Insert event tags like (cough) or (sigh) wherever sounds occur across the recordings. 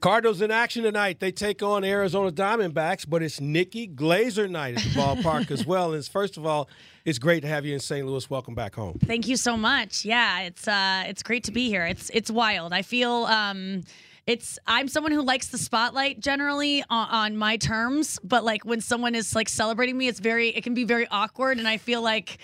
Cardinals in action tonight. They take on Arizona Diamondbacks, but it's Nikki Glazer night at the ballpark as well. And first of all, it's great to have you in St. Louis. Welcome back home. Thank you so much. Yeah, it's uh, it's great to be here. It's it's wild. I feel um, it's I'm someone who likes the spotlight generally on, on my terms, but like when someone is like celebrating me, it's very it can be very awkward, and I feel like.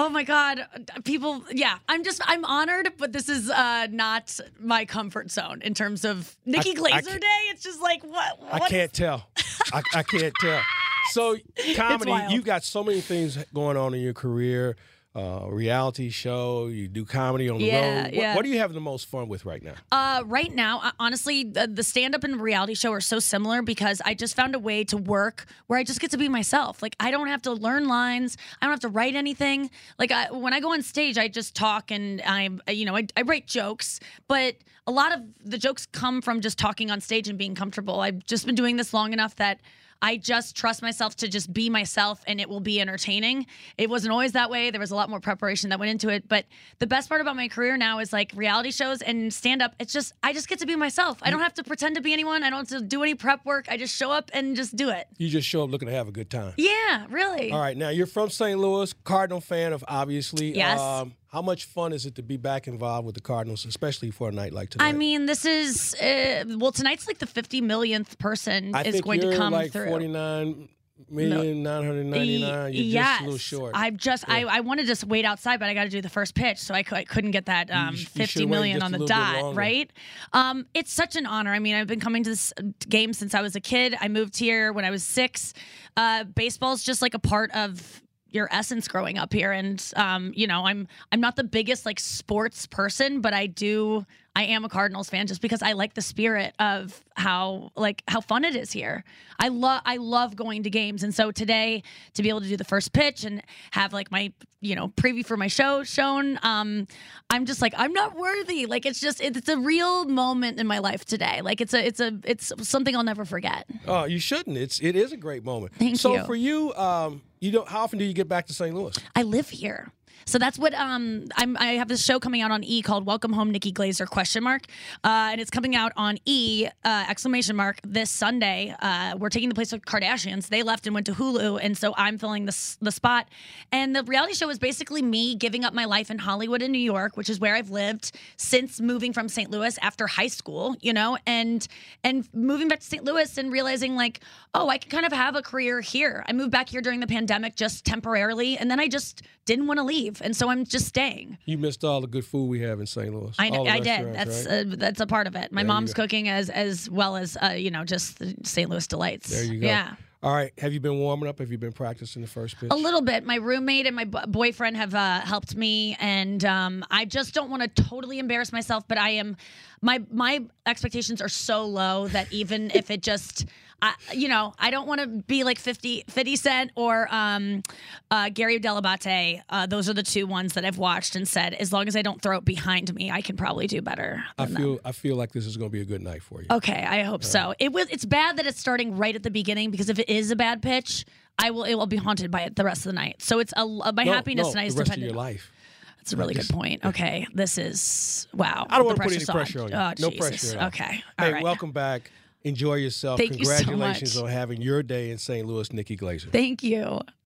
Oh my God, people! Yeah, I'm just I'm honored, but this is uh, not my comfort zone in terms of Nikki I- Glazer Day. It's just like what? I can't tell. I, I can't tell. So, (laughs) comedy, you've got so many things going on in your career. Uh, reality show, you do comedy on the Yeah, road. What, yeah. what are you having the most fun with right now? Uh, right now, uh, honestly, the, the stand up and reality show are so similar because I just found a way to work where I just get to be myself. Like, I don't have to learn lines, I don't have to write anything. Like, I, when I go on stage, I just talk and I'm, you know, I, I write jokes, but a lot of the jokes come from just talking on stage and being comfortable. I've just been doing this long enough that. I just trust myself to just be myself and it will be entertaining. It wasn't always that way. There was a lot more preparation that went into it. But the best part about my career now is like reality shows and stand up. It's just, I just get to be myself. I don't have to pretend to be anyone. I don't have to do any prep work. I just show up and just do it. You just show up looking to have a good time. Yeah, really. All right, now you're from St. Louis, Cardinal fan of obviously. Yes. Um, how much fun is it to be back involved with the Cardinals, especially for a night like tonight? I mean, this is, uh, well, tonight's like the 50 millionth person I is going to come like through. 49 million nine hundred ninety nine. You're yes. just a little short. I'm just I, I wanted to just wait outside, but I got to do the first pitch, so I, I couldn't get that um, sh- you 50 should've waited million on the dot, right? Um, it's such an honor. I mean, I've been coming to this uh, game since I was a kid. I moved here when I was six. Uh, baseball's just like a part of your essence growing up here. And um, you know i'm i'm not the biggest like sports person but i do i am a cardinals fan just because i like the spirit of how like how fun it is here i love i love going to games and so today to be able to do the first pitch and have like my you know preview for my show shown um i'm just like i'm not worthy like it's just it's a real moment in my life today like it's a it's a it's something i'll never forget oh, you shouldn't. It's it is a great moment. Thank so you. for you, um, you don't. How often do you get back to St. Louis? I live here. So that's what um I'm I have this show coming out on E called Welcome Home Nikki Glazer question mark. Uh, and it's coming out on E uh, exclamation mark this Sunday. Uh, we're taking the place of Kardashians. They left and went to Hulu and so I'm filling the the spot. And the reality show is basically me giving up my life in Hollywood and New York, which is where I've lived since moving from St. Louis after high school, you know, and and moving back to St. Louis and realizing like, oh, I can kind of have a career here. I moved back here during the pandemic just temporarily and then I just didn't want to leave. And so I'm just staying. You missed all the good food we have in St. Louis. I, I did. That's right? uh, that's a part of it. My There mom's cooking as as well as uh, you know just the St. Louis delights. there you go. Yeah. All right. Have you been warming up? Have you been practicing the first pitch? A little bit. My roommate and my b- boyfriend have uh, helped me, and um, I just don't want to totally embarrass myself. But I am, my my expectations are so low that even if it just, I, you know, I don't want to be like 50, 50 Cent or um, uh, Gary Dell'Abate. Uh, those are the two ones that I've watched and said, as long as I don't throw it behind me, I can probably do better. I than them. feel I feel like this is going to be a good night for you. Okay, I hope so. It was. It's bad that it's starting right at the beginning because if it is a bad pitch, I will. It will be haunted by it the rest of the night. So it's a my No, happiness no, tonight is the rest of dependent. your life. That's a really good point. Okay, this is wow. I don't want to put any pressure on you. Oh, no Jesus. pressure. Okay. All Hey, right. welcome back. Enjoy yourself. Thank you so Congratulations much. on having your day in St. Louis, Nikki Glazer. Thank you.